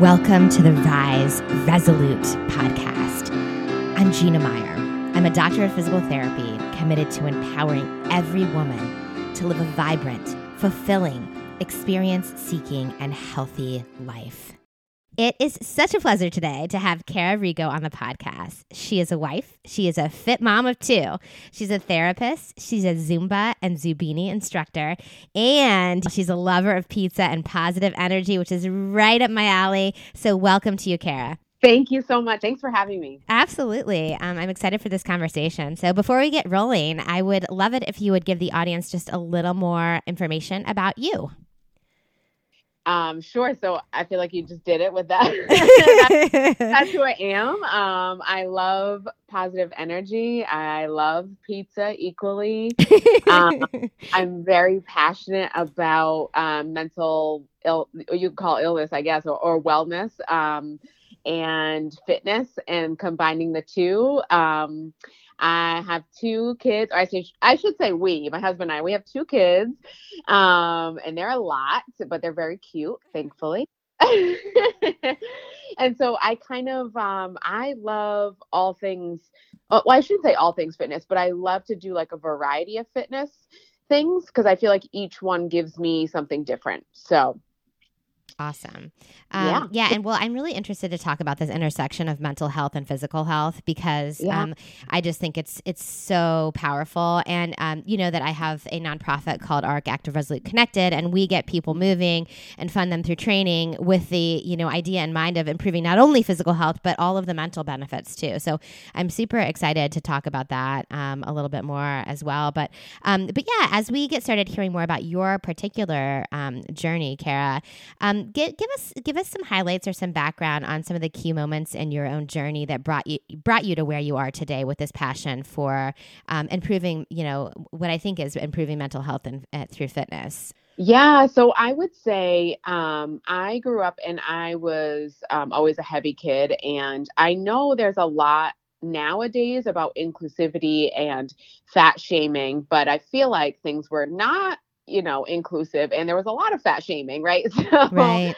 Welcome to the Rise Resolute podcast. I'm Gina Meyer. I'm a doctor of physical therapy committed to empowering every woman to live a vibrant, fulfilling, experience seeking, and healthy life. It is such a pleasure today to have Kara Rigo on the podcast. She is a wife. She is a fit mom of two. She's a therapist. She's a Zumba and Zumbini instructor. And she's a lover of pizza and positive energy, which is right up my alley. So, welcome to you, Kara. Thank you so much. Thanks for having me. Absolutely. Um, I'm excited for this conversation. So, before we get rolling, I would love it if you would give the audience just a little more information about you. Um, sure. So I feel like you just did it with that. that's, that's, who I am. Um, I love positive energy. I love pizza equally. Um, I'm very passionate about um, mental ill, you call illness, I guess, or, or wellness um, and fitness and combining the two. Um, I have two kids. Or I say I should say we, my husband and I, we have two kids, um, and they're a lot, but they're very cute, thankfully. and so I kind of um, I love all things. Uh, well, I shouldn't say all things fitness, but I love to do like a variety of fitness things because I feel like each one gives me something different. So Awesome. Um, yeah. yeah. And well, I'm really interested to talk about this intersection of mental health and physical health because yeah. um, I just think it's it's so powerful. And um, you know that I have a nonprofit called ARC Active Resolute Connected, and we get people moving and fund them through training with the you know idea in mind of improving not only physical health but all of the mental benefits too. So I'm super excited to talk about that um, a little bit more as well. But um, but yeah, as we get started hearing more about your particular um, journey, Kara give give us give us some highlights or some background on some of the key moments in your own journey that brought you brought you to where you are today with this passion for um, improving, you know, what I think is improving mental health and uh, through fitness. Yeah, so I would say um, I grew up and I was um, always a heavy kid, and I know there's a lot nowadays about inclusivity and fat shaming, but I feel like things were not you know, inclusive and there was a lot of fat shaming, right? So, right.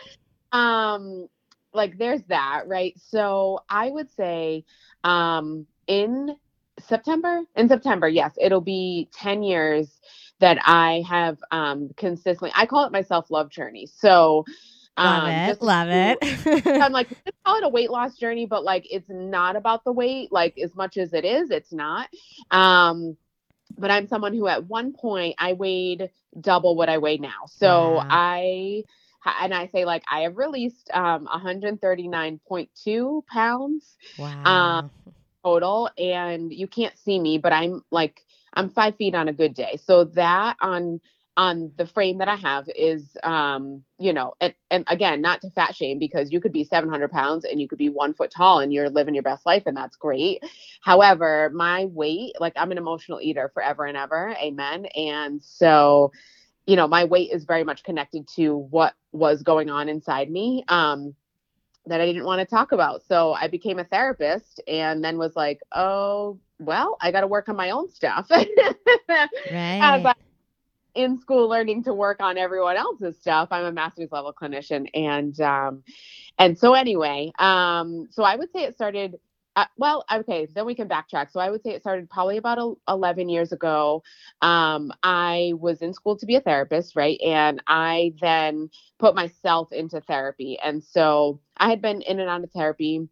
um, like there's that, right? So I would say, um, in September, in September, yes, it'll be 10 years that I have, um, consistently, I call it my self love journey. So, Love um, it. Love to, it. I'm like, call it a weight loss journey, but like, it's not about the weight, like as much as it is, it's not. Um, but I'm someone who at one point I weighed double what I weigh now. So wow. I and I say like I have released um 139.2 pounds wow. um total and you can't see me but I'm like I'm five feet on a good day. So that on on the frame that I have is, um, you know, and, and again, not to fat shame because you could be 700 pounds and you could be one foot tall and you're living your best life and that's great. However, my weight, like I'm an emotional eater forever and ever. Amen. And so, you know, my weight is very much connected to what was going on inside me. Um, that I didn't want to talk about. So I became a therapist and then was like, oh, well, I got to work on my own stuff. right in school learning to work on everyone else's stuff. I'm a master's level clinician, and um, and so anyway, um, so I would say it started. Uh, well, okay, then we can backtrack. So I would say it started probably about 11 years ago. Um, I was in school to be a therapist, right? And I then put myself into therapy. And so I had been in and out of therapy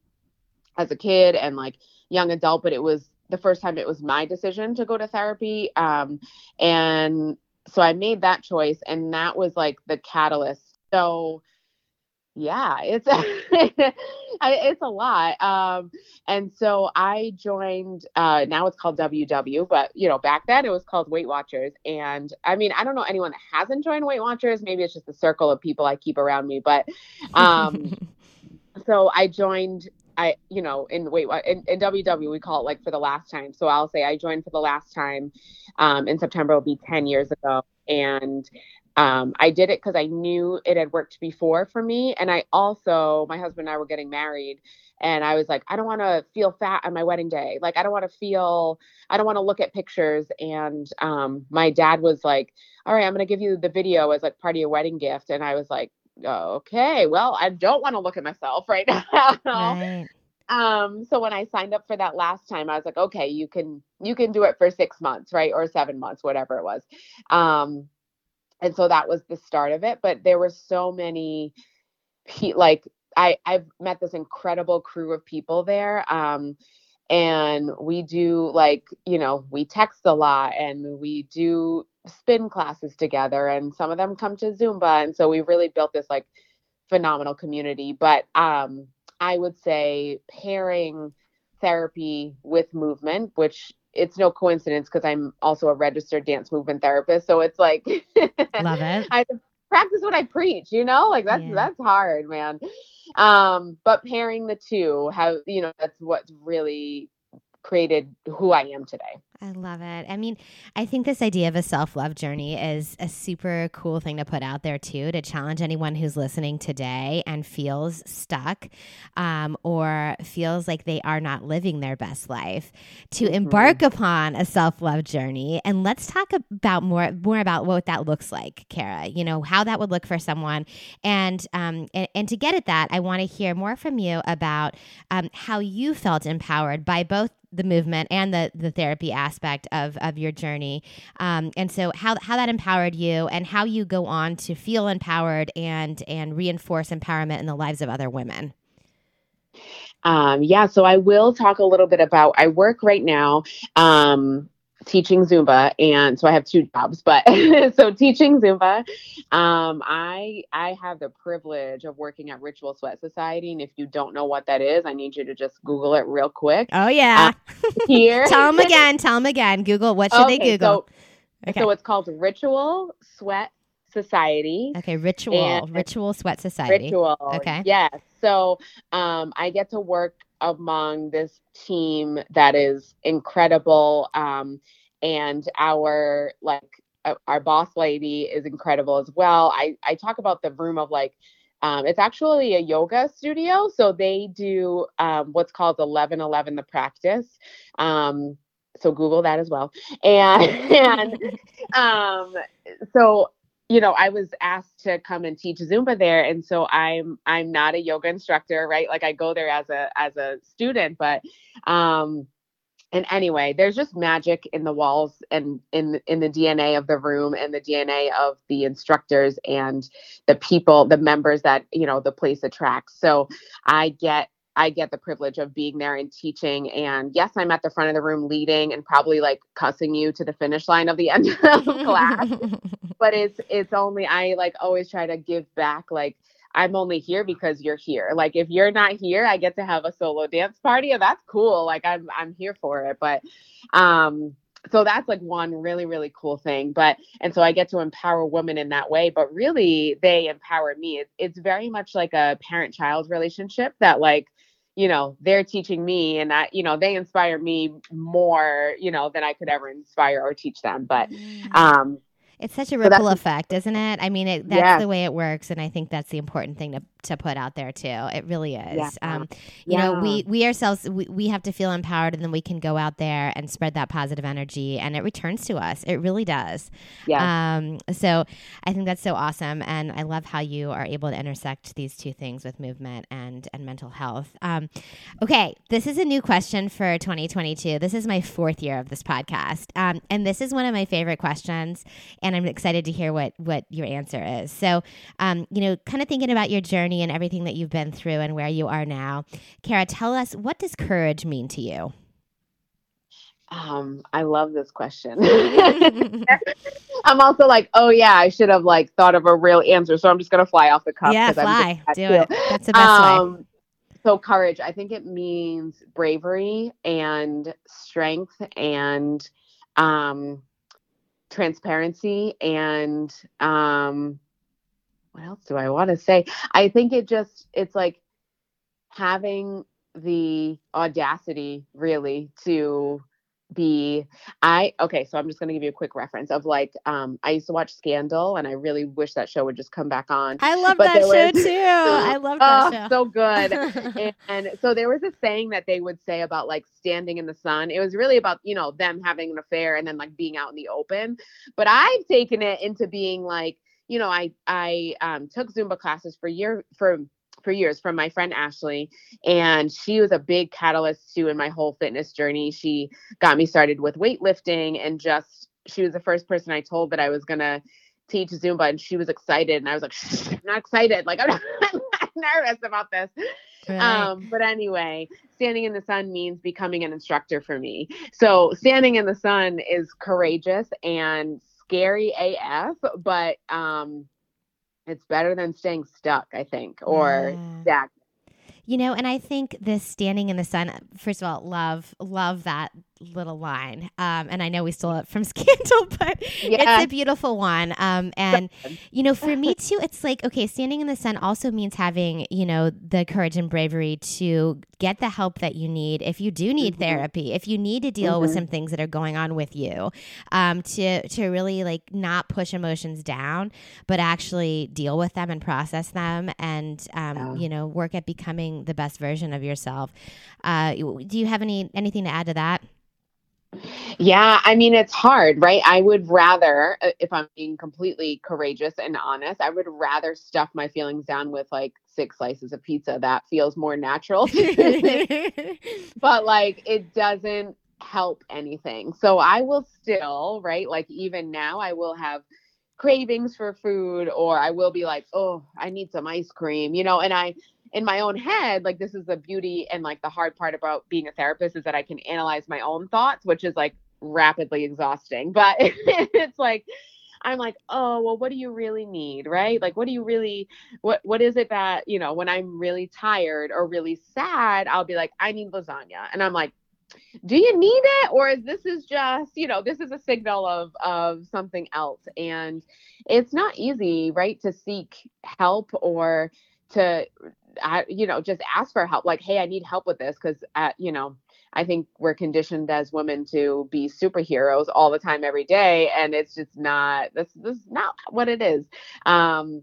as a kid and like young adult, but it was the first time it was my decision to go to therapy. Um, and so I made that choice, and that was like the catalyst. So yeah it's it's a lot um and so i joined uh now it's called ww but you know back then it was called weight watchers and i mean i don't know anyone that hasn't joined weight watchers maybe it's just the circle of people i keep around me but um so i joined I, you know, in wait, in, in WW we call it like for the last time. So I'll say I joined for the last time um, in September. Will be ten years ago, and um, I did it because I knew it had worked before for me. And I also, my husband and I were getting married, and I was like, I don't want to feel fat on my wedding day. Like I don't want to feel, I don't want to look at pictures. And um, my dad was like, All right, I'm gonna give you the video as like part of your wedding gift. And I was like, okay, well, I don't want to look at myself right now. Right. Um, so when I signed up for that last time, I was like, okay, you can you can do it for six months, right? Or seven months, whatever it was. Um, and so that was the start of it. But there were so many like I, I've met this incredible crew of people there. Um, and we do like, you know, we text a lot and we do spin classes together and some of them come to Zumba. And so we really built this like phenomenal community. But um, I would say pairing therapy with movement, which it's no coincidence because I'm also a registered dance movement therapist. So it's like love it. I practice what I preach, you know, like that's yeah. that's hard, man. Um, but pairing the two, have you know, that's what's really created who I am today. I love it. I mean, I think this idea of a self love journey is a super cool thing to put out there too, to challenge anyone who's listening today and feels stuck um, or feels like they are not living their best life to mm-hmm. embark upon a self love journey. And let's talk about more more about what that looks like, Kara. You know how that would look for someone, and um, and, and to get at that, I want to hear more from you about um, how you felt empowered by both the movement and the the therapy aspect of of your journey. Um, and so how how that empowered you and how you go on to feel empowered and and reinforce empowerment in the lives of other women. Um, yeah so i will talk a little bit about i work right now um, teaching Zumba, and so I have two jobs. But so teaching Zumba, um, I I have the privilege of working at Ritual Sweat Society, and if you don't know what that is, I need you to just Google it real quick. Oh yeah, uh, here. tell them again. Tell them again. Google. What should okay, they Google? So, okay. so it's called Ritual Sweat Society. Okay, Ritual Ritual Sweat Society. Ritual. Okay. Yes. So um, I get to work among this team that is incredible. Um, and our like uh, our boss lady is incredible as well. I I talk about the room of like um, it's actually a yoga studio, so they do um, what's called eleven eleven the practice. Um, so Google that as well. And and um, so you know, I was asked to come and teach Zumba there, and so I'm I'm not a yoga instructor, right? Like I go there as a as a student, but um, and anyway, there's just magic in the walls and in in the DNA of the room and the DNA of the instructors and the people, the members that you know the place attracts. So I get I get the privilege of being there and teaching. And yes, I'm at the front of the room leading and probably like cussing you to the finish line of the end of class. but it's it's only I like always try to give back like I'm only here because you're here. Like if you're not here, I get to have a solo dance party and that's cool. Like I'm I'm here for it. But um so that's like one really really cool thing but and so i get to empower women in that way but really they empower me it's, it's very much like a parent child relationship that like you know they're teaching me and that you know they inspire me more you know than i could ever inspire or teach them but um it's such a ripple so effect, isn't it? I mean, it, that's yeah. the way it works, and I think that's the important thing to, to put out there too. It really is. Yeah. Um, you yeah. know, we we ourselves we, we have to feel empowered, and then we can go out there and spread that positive energy, and it returns to us. It really does. Yeah. Um, so I think that's so awesome, and I love how you are able to intersect these two things with movement and and mental health. Um, okay, this is a new question for 2022. This is my fourth year of this podcast, um, and this is one of my favorite questions. And and I'm excited to hear what what your answer is. So, um, you know, kind of thinking about your journey and everything that you've been through and where you are now, Kara, tell us what does courage mean to you? Um, I love this question. I'm also like, oh yeah, I should have like thought of a real answer, so I'm just gonna fly off the cuff. Yeah, fly, do it. That's the best um, way. So courage, I think it means bravery and strength and um, transparency and um what else do I want to say? I think it just it's like having the audacity really to be I okay, so I'm just gonna give you a quick reference of like um I used to watch Scandal and I really wish that show would just come back on. I love but that show was, too. I love that oh, show. So good. and, and, so there was a saying that they would say about like standing in the sun. It was really about, you know, them having an affair and then like being out in the open. But I've taken it into being like you know, I I um, took Zumba classes for year for for years from my friend Ashley. And she was a big catalyst too in my whole fitness journey. She got me started with weightlifting and just, she was the first person I told that I was going to teach Zumba. And she was excited. And I was like, I'm not excited. Like, I'm not, I'm not nervous about this. Right. Um, but anyway, standing in the sun means becoming an instructor for me. So standing in the sun is courageous and scary AF, but um, it's better than staying stuck, I think, or yeah. stagnant. You know, and I think this standing in the sun, first of all, love, love that little line. Um, and I know we stole it from Scandal, but yeah. it's a beautiful one. Um, and, you know, for me too, it's like, okay, standing in the sun also means having, you know, the courage and bravery to get the help that you need if you do need mm-hmm. therapy, if you need to deal mm-hmm. with some things that are going on with you, um, to, to really like not push emotions down, but actually deal with them and process them and, um, yeah. you know, work at becoming the best version of yourself. Uh, do you have any, anything to add to that? Yeah, I mean, it's hard, right? I would rather, uh, if I'm being completely courageous and honest, I would rather stuff my feelings down with like six slices of pizza. That feels more natural. but like, it doesn't help anything. So I will still, right? Like, even now, I will have cravings for food, or I will be like, oh, I need some ice cream, you know, and I, in my own head, like this is the beauty and like the hard part about being a therapist is that I can analyze my own thoughts, which is like rapidly exhausting. But it's like I'm like, oh, well, what do you really need? Right? Like, what do you really, what, what is it that, you know, when I'm really tired or really sad, I'll be like, I need lasagna. And I'm like, do you need it? Or is this is just, you know, this is a signal of, of something else. And it's not easy, right. To seek help or to I, you know, just ask for help. Like, hey, I need help with this because, you know, I think we're conditioned as women to be superheroes all the time, every day, and it's just not. This this is not what it is. Um,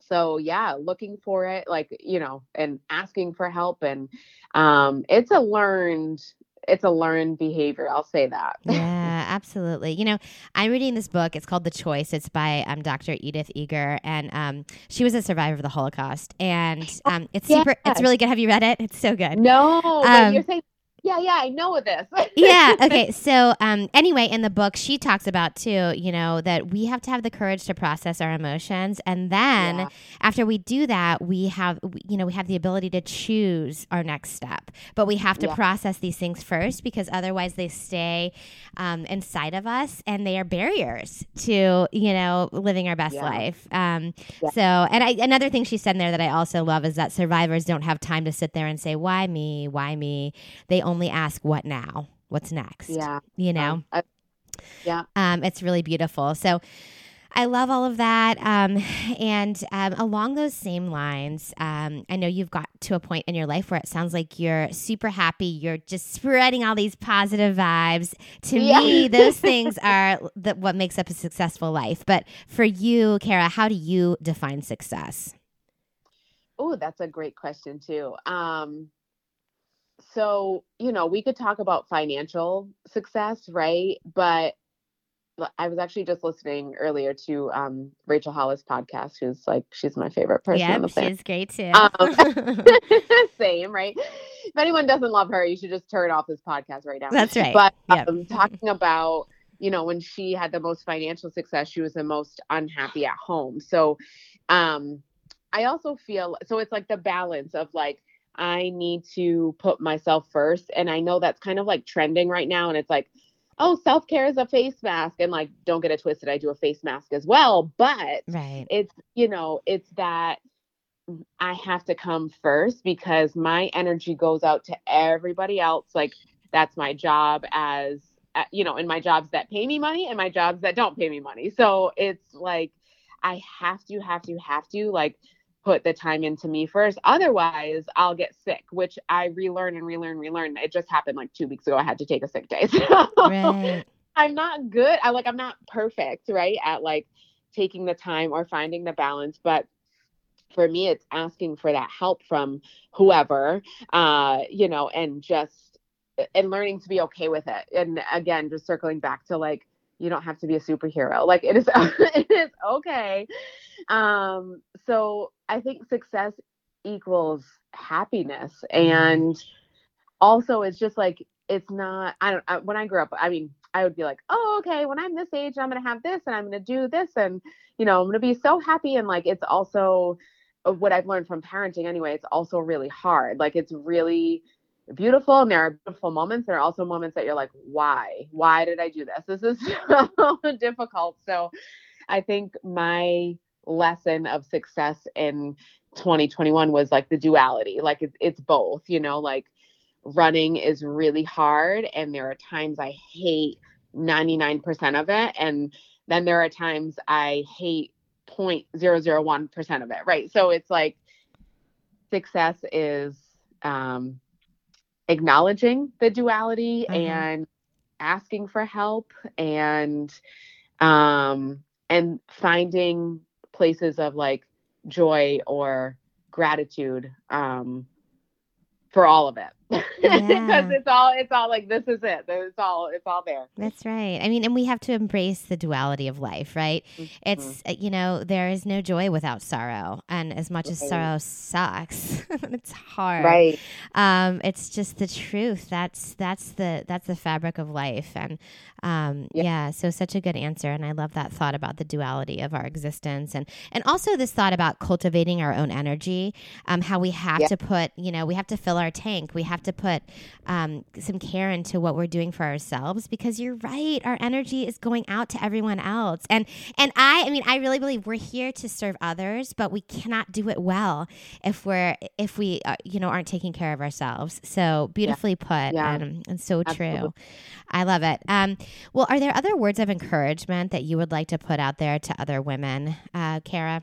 so yeah, looking for it, like you know, and asking for help, and um, it's a learned it's a learned behavior. I'll say that. Yeah, absolutely. You know, I'm reading this book. It's called The Choice. It's by um, Dr. Edith Eger, and um, she was a survivor of the Holocaust. And um, it's super. Yes. It's really good. Have you read it? It's so good. No, um, you're saying yeah, yeah, I know of this. yeah. Okay. So, um, anyway, in the book, she talks about too, you know, that we have to have the courage to process our emotions, and then yeah. after we do that, we have, you know, we have the ability to choose our next step. But we have to yeah. process these things first because otherwise they stay um, inside of us, and they are barriers to, you know, living our best yeah. life. Um, So, and I, another thing she said in there that I also love is that survivors don't have time to sit there and say, "Why me? Why me?" They only only ask what now what's next yeah you know um, yeah um, it's really beautiful so I love all of that. Um, and um, along those same lines, um, I know you've got to a point in your life where it sounds like you're super happy. You're just spreading all these positive vibes. To yeah. me, those things are the, what makes up a successful life. But for you, Kara, how do you define success? Oh, that's a great question, too. So you know we could talk about financial success right but I was actually just listening earlier to um, Rachel Hollis podcast, who's like she's my favorite person yep, on the planet. She's great too. Um, same, right? If anyone doesn't love her, you should just turn off this podcast right now. That's right. But yep. um, talking about you know when she had the most financial success, she was the most unhappy at home. So, um, I also feel so it's like the balance of like I need to put myself first. And I know that's kind of like trending right now. And it's like, oh, self care is a face mask. And like, don't get it twisted. I do a face mask as well. But right. it's, you know, it's that I have to come first because my energy goes out to everybody else. Like, that's my job as, uh, you know, in my jobs that pay me money and my jobs that don't pay me money. So it's like, I have to, have to, have to like put the time into me first. Otherwise, I'll get sick, which I relearn and relearn, relearn. It just happened like two weeks ago. I had to take a sick day. So right. I'm not good. I like I'm not perfect, right? At like taking the time or finding the balance, but for me it's asking for that help from whoever uh you know and just and learning to be okay with it and again just circling back to like you don't have to be a superhero. Like it is it is okay. Um so I think success equals happiness mm-hmm. and also it's just like it's not i don't I, when i grew up i mean i would be like oh okay when i'm this age i'm going to have this and i'm going to do this and you know i'm going to be so happy and like it's also uh, what i've learned from parenting anyway it's also really hard like it's really beautiful and there are beautiful moments there are also moments that you're like why? Why did i do this? This is so difficult. So i think my lesson of success in 2021 was like the duality like it's, it's both you know like running is really hard and there are times i hate 99% of it and then there are times i hate 0.001% of it right? So it's like success is um acknowledging the duality mm-hmm. and asking for help and um and finding places of like joy or gratitude um, for all of it yeah. because it's all it's all like this is it it's all it's all there that's right i mean and we have to embrace the duality of life right mm-hmm. it's you know there is no joy without sorrow and as much right. as sorrow sucks it's hard right um it's just the truth that's that's the that's the fabric of life and um yeah. yeah so such a good answer and i love that thought about the duality of our existence and and also this thought about cultivating our own energy um how we have yeah. to put you know we have to fill our tank we have to put um, some care into what we're doing for ourselves because you're right our energy is going out to everyone else and and i i mean i really believe we're here to serve others but we cannot do it well if we're if we uh, you know aren't taking care of ourselves so beautifully yeah. put yeah. Um, and so Absolutely. true i love it um, well are there other words of encouragement that you would like to put out there to other women uh, kara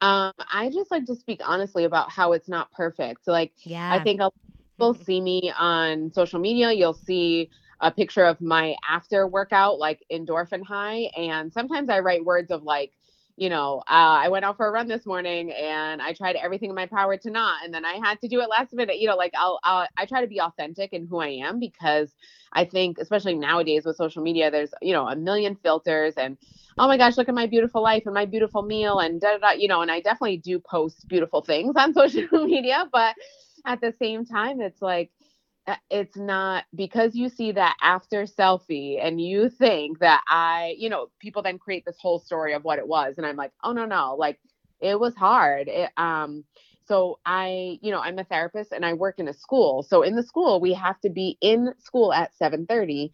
um, I just like to speak honestly about how it's not perfect. Like, yeah, I think people see me on social media. You'll see a picture of my after workout, like endorphin high, and sometimes I write words of like, you know, uh, I went out for a run this morning and I tried everything in my power to not, and then I had to do it last minute. You know, like I'll, I'll I try to be authentic in who I am because I think, especially nowadays with social media, there's you know a million filters and oh my gosh, look at my beautiful life and my beautiful meal and da da da, you know, and I definitely do post beautiful things on social media, but at the same time, it's like, uh, it's not because you see that after selfie and you think that I, you know, people then create this whole story of what it was. And I'm like, oh, no, no, like it was hard. It, um, so I, you know, I'm a therapist and I work in a school. So in the school, we have to be in school at 7:30.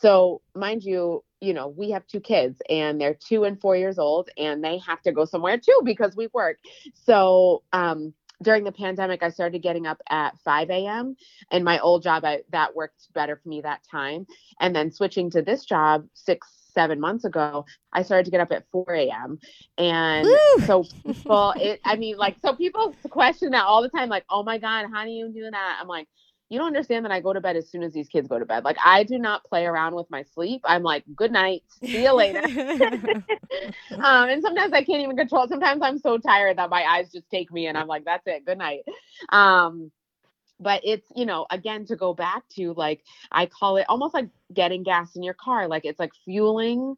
So mind you, you know, we have two kids and they're two and four years old and they have to go somewhere too because we work. So um during the pandemic, I started getting up at 5 a.m. And my old job, I, that worked better for me that time. And then switching to this job six, seven months ago, I started to get up at 4 a.m. And Woo! so people, it, I mean, like, so people question that all the time, like, oh my God, how do you do that? I'm like, you don't understand that I go to bed as soon as these kids go to bed. Like I do not play around with my sleep. I'm like, good night, see you later. um, and sometimes I can't even control. It. Sometimes I'm so tired that my eyes just take me, and I'm like, that's it, good night. Um, but it's you know again to go back to like i call it almost like getting gas in your car like it's like fueling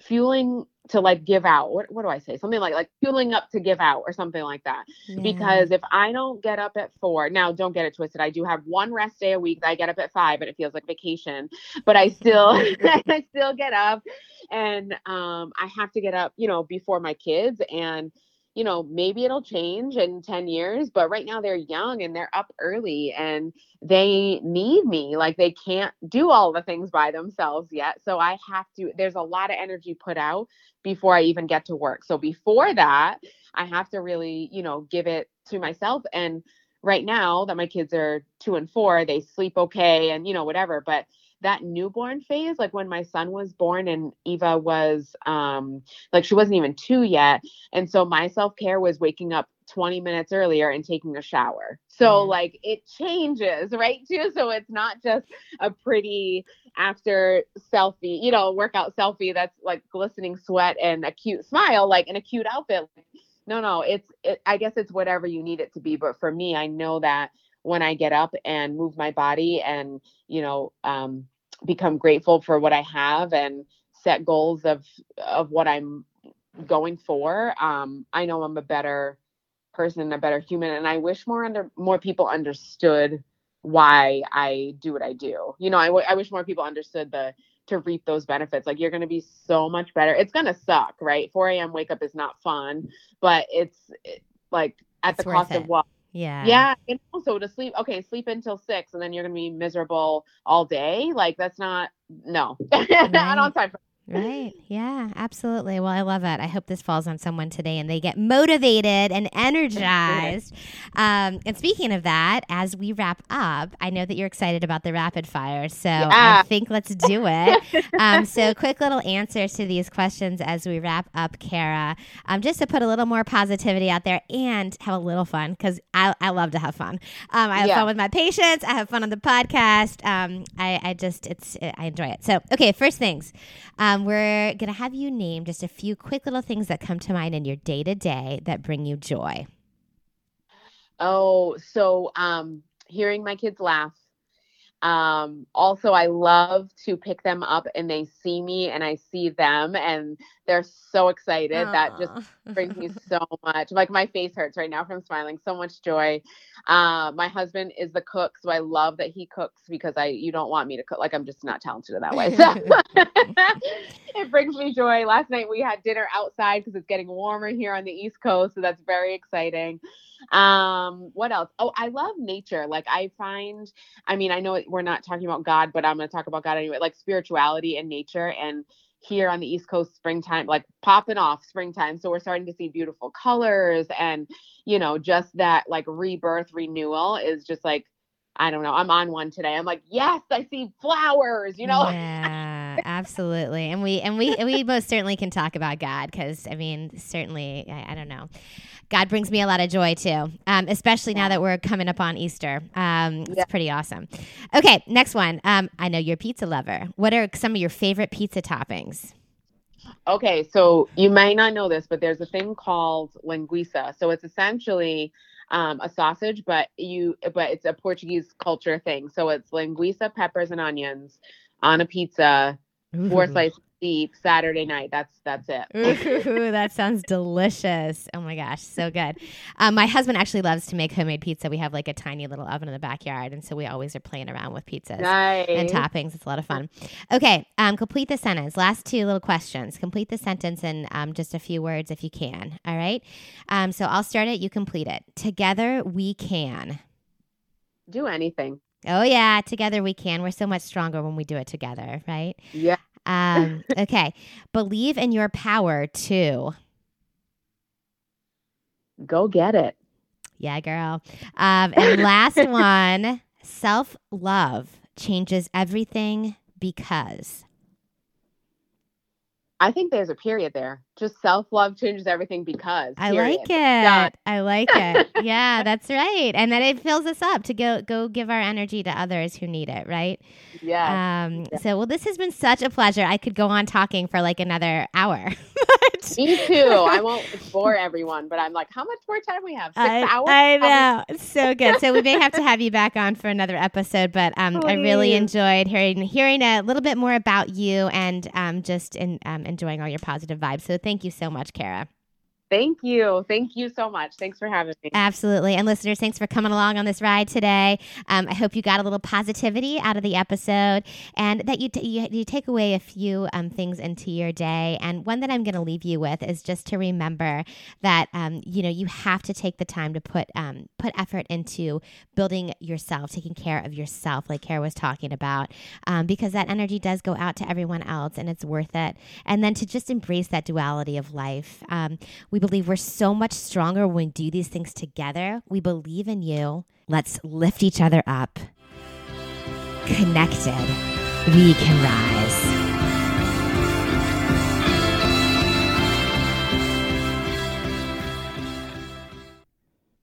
fueling to like give out. What, what do i say? Something like like fueling up to give out or something like that. Yeah. because if i don't get up at four now don't get it twisted. I do have one rest day a week that i get up at five and it feels like vacation but i still i still get up and um i have to get up you know before my kids and you know, maybe it'll change in 10 years, but right now they're young and they're up early and they need me. Like they can't do all the things by themselves yet. So I have to, there's a lot of energy put out before I even get to work. So before that, I have to really, you know, give it to myself. And right now that my kids are two and four, they sleep okay and, you know, whatever. But that newborn phase, like when my son was born and Eva was um like she wasn't even two yet. And so my self-care was waking up 20 minutes earlier and taking a shower. So mm. like it changes, right? Too. So it's not just a pretty after selfie, you know, workout selfie that's like glistening sweat and a cute smile, like in a cute outfit. No, no, it's it, I guess it's whatever you need it to be. But for me, I know that when I get up and move my body and, you know, um, become grateful for what I have and set goals of of what I'm going for, um, I know I'm a better person, a better human, and I wish more under more people understood why I do what I do. You know, I, w- I wish more people understood the to reap those benefits. Like you're going to be so much better. It's going to suck, right? 4 a.m. wake up is not fun, but it's it, like at it's the cost it. of what? Yeah. Yeah. And also to sleep, okay, sleep until six and then you're going to be miserable all day. Like that's not, no, right. not on time for Right. Yeah, absolutely. Well, I love it. I hope this falls on someone today and they get motivated and energized. Um, and speaking of that, as we wrap up, I know that you're excited about the rapid fire. So yeah. I think let's do it. um, so, quick little answers to these questions as we wrap up, Kara, um, just to put a little more positivity out there and have a little fun because I, I love to have fun. Um, I have yeah. fun with my patients, I have fun on the podcast. Um, I, I just, it's, I enjoy it. So, okay, first things. Um, um, we're going to have you name just a few quick little things that come to mind in your day to day that bring you joy. Oh, so um, hearing my kids laugh um, also, I love to pick them up and they see me and I see them and they're so excited. Aww. That just brings me so much. Like my face hurts right now from smiling. So much joy. Uh, my husband is the cook, so I love that he cooks because I you don't want me to cook. Like I'm just not talented in that way. So it brings me joy. Last night we had dinner outside because it's getting warmer here on the East Coast, so that's very exciting. Um, what else? Oh, I love nature. Like I find, I mean, I know we're not talking about God, but I'm going to talk about God anyway. Like spirituality and nature, and here on the East Coast, springtime, like popping off springtime. So we're starting to see beautiful colors, and you know, just that like rebirth, renewal is just like I don't know. I'm on one today. I'm like, yes, I see flowers. You know. Yeah, absolutely. And we and we we most certainly can talk about God because I mean, certainly, I, I, don't know. God brings me a lot of joy too, um, especially now that we're coming up on Easter. Um, it's yeah. pretty awesome. Okay, next one. Um, I know you're a pizza lover. What are some of your favorite pizza toppings? Okay, so you may not know this, but there's a thing called linguiça. So it's essentially um, a sausage, but you but it's a Portuguese culture thing. So it's linguiça, peppers, and onions on a pizza, four slices deep Saturday night. That's that's it. Ooh, that sounds delicious. Oh my gosh, so good. Um, my husband actually loves to make homemade pizza. We have like a tiny little oven in the backyard, and so we always are playing around with pizzas nice. and toppings. It's a lot of fun. Okay, um, complete the sentence. Last two little questions. Complete the sentence in um, just a few words if you can. All right. Um, so I'll start it. You complete it. Together we can do anything. Oh yeah, together we can. We're so much stronger when we do it together, right? Yeah. Um, okay. Believe in your power to go get it. Yeah, girl. Um, and last one self love changes everything because. I think there's a period there. Just self love changes everything because. I like it. I like it. yeah, that's right. And then it fills us up to go go give our energy to others who need it, right? Yeah. Um, yeah. So, well, this has been such a pleasure. I could go on talking for like another hour. Me too. I won't bore everyone, but I'm like, how much more time we have? Six I, hours? I know. It's so good. So we may have to have you back on for another episode, but um, I really enjoyed hearing hearing a little bit more about you and um, just in, um, enjoying all your positive vibes. So thank you so much, Kara. Thank you. Thank you so much. Thanks for having me. Absolutely. And listeners, thanks for coming along on this ride today. Um, I hope you got a little positivity out of the episode and that you, t- you, you, take away a few um, things into your day. And one that I'm going to leave you with is just to remember that, um, you know, you have to take the time to put, um, put effort into building yourself, taking care of yourself, like Kara was talking about, um, because that energy does go out to everyone else and it's worth it. And then to just embrace that duality of life. Um, we believe we're so much stronger when we do these things together. We believe in you. Let's lift each other up. Connected, we can rise.